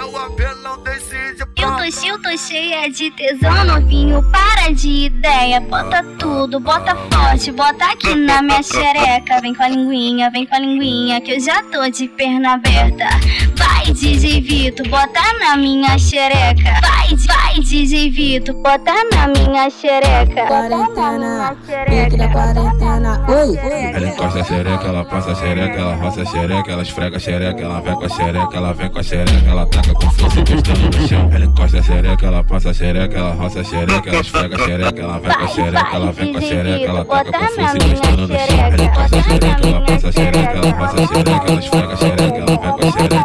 o apelão decide. Eu tô cheio, tô cheia de tesão, novinho, para de ideia. Bota tudo, bota forte, bota aqui na minha xereca. Vem com a linguinha, vem com a linguinha, que eu já tô de perna aberta. Vai, DJ Vito, bota na minha xereca. Vai, vai, DJ Vito, bota na minha xereca. Quarentena, pique da quarentena. Oi, Ela encosta a xereca, ela passa a xereca, ela roça a xereca, ela esfrega a xereca, ela vem com a xereca, ela vem com a xereca, ela taca com força encostando no chão. Ela encosta a xereca, ela passa a xereca, ela roça a xereca, ela esfrega a xereca, ela vem com a xereca, ela vem com a xereca, ela taca com força encostando no chão. Ela encosta a xereca, ela passa a xereca, ela roça a xereca, ela esfrega a xereca, ela vem com a xereca,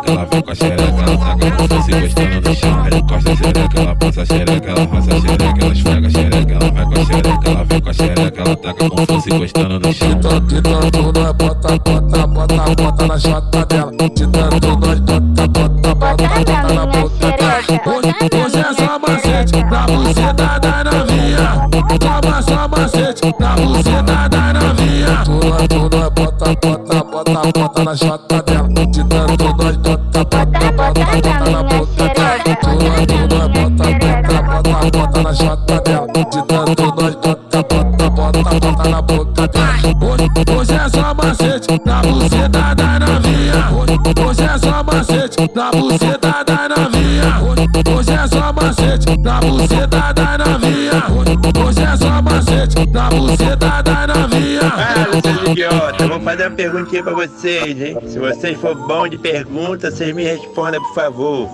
com a xereca, ela taca com força encostando no chão. Ela encosta a xereca, ela passa a xereca, ela roça a xereca, ela esfrega a xereca, ela vem com a xereca, ela vem com a xereca, ela taca com força encostando no chão. De tanto nós bota, bota, bota, bota na chota dela. De tanto nós bota, bota, bota, bota na boca dela. Hoje, hoje é só macete pra você dar da novinha. Toma só macete pra você dar da novinha. Tu, tu, nós bota, bota, bota, bota na chota bota, na boca dela. Na. De tanto nós bota, bota, bota, bota na boca dela. Hoje, é só macete você dar da novinha. Hoje, é só macete você dar da novinha. Hoje, é só macete você dar da novinha. Macete pra você dar da novinha. Ah, seus idiotas, vou fazer uma perguntinha pra vocês, hein? Se vocês for bom de pergunta, vocês me respondam, por favor.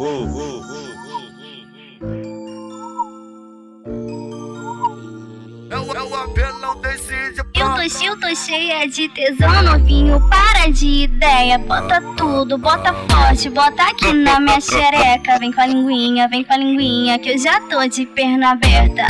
O, o apelão decide. Eu tô cheio, tô cheia de tesão, novinho, para de ideia. Bota tudo, bota forte, bota aqui na minha xereca. Vem com a linguinha, vem com a linguinha, que eu já tô de perna aberta.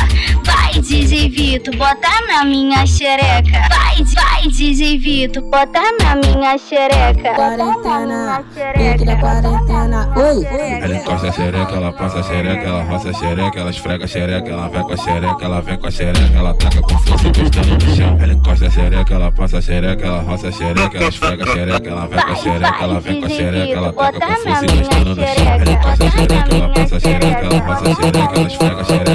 Vai, DJ Vito, bota na minha xereca. Vai, vai, DJ Vito, bota na minha xereca. quarentena, pique da quarentena. Oi, Ela encosta a xereca, ela passa a xereca, ela roça a xereca, ela esfrega a xereca, ela vem com a xereca, ela vem com a xereca, ela taca com força encostando no chão. Ela encosta a xereca, ela passa a xereca, ela roça a xereca, ela esfrega a xereca, ela vem com a xereca, ela vem com a xereca, ela taca com força encostando no chão. Ela encosta a xereca, ela passa a xereca, ela roça a xereca, ela esfrega a xereca,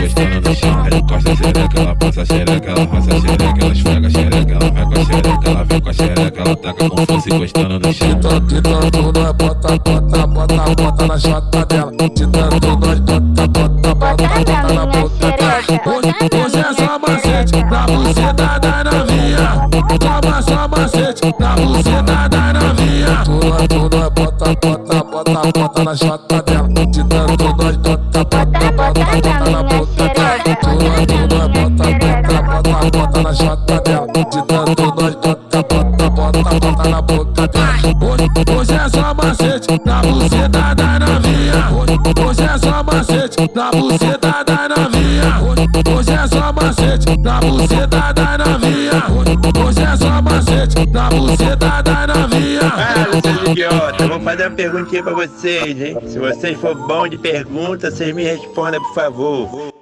encostando no chão. Ela encosta a xereca, ela passa a xereca, ela roça a xereca, ela esfrega a xereca, ela vem com a xereca, ela vem com a xereca, ela taca com força encostando no chão. De tanto nós bota, bota, bota, bota na chota dela. De tanto nós bota, bota, bota, bota na boca dela. Hoje, é só macete pra você dar da novinha. Toma só macete pra você dar da novinha. Tu, tu, nós bota, bota, bota, bota na chota dela. Bota, na chota dela. De tanto nós bota, bota, bota, na boca dela. Hoje, é só macete você dar da novinha. Hoje, é só macete você dar da novinha. Hoje, é só macete você dar da novinha. Hoje, é só macete você dar da novinha. Ah, seus idiotas, vou fazer uma perguntinha pra vocês, hein? Se vocês for bom de pergunta, vocês me respondam, por favor.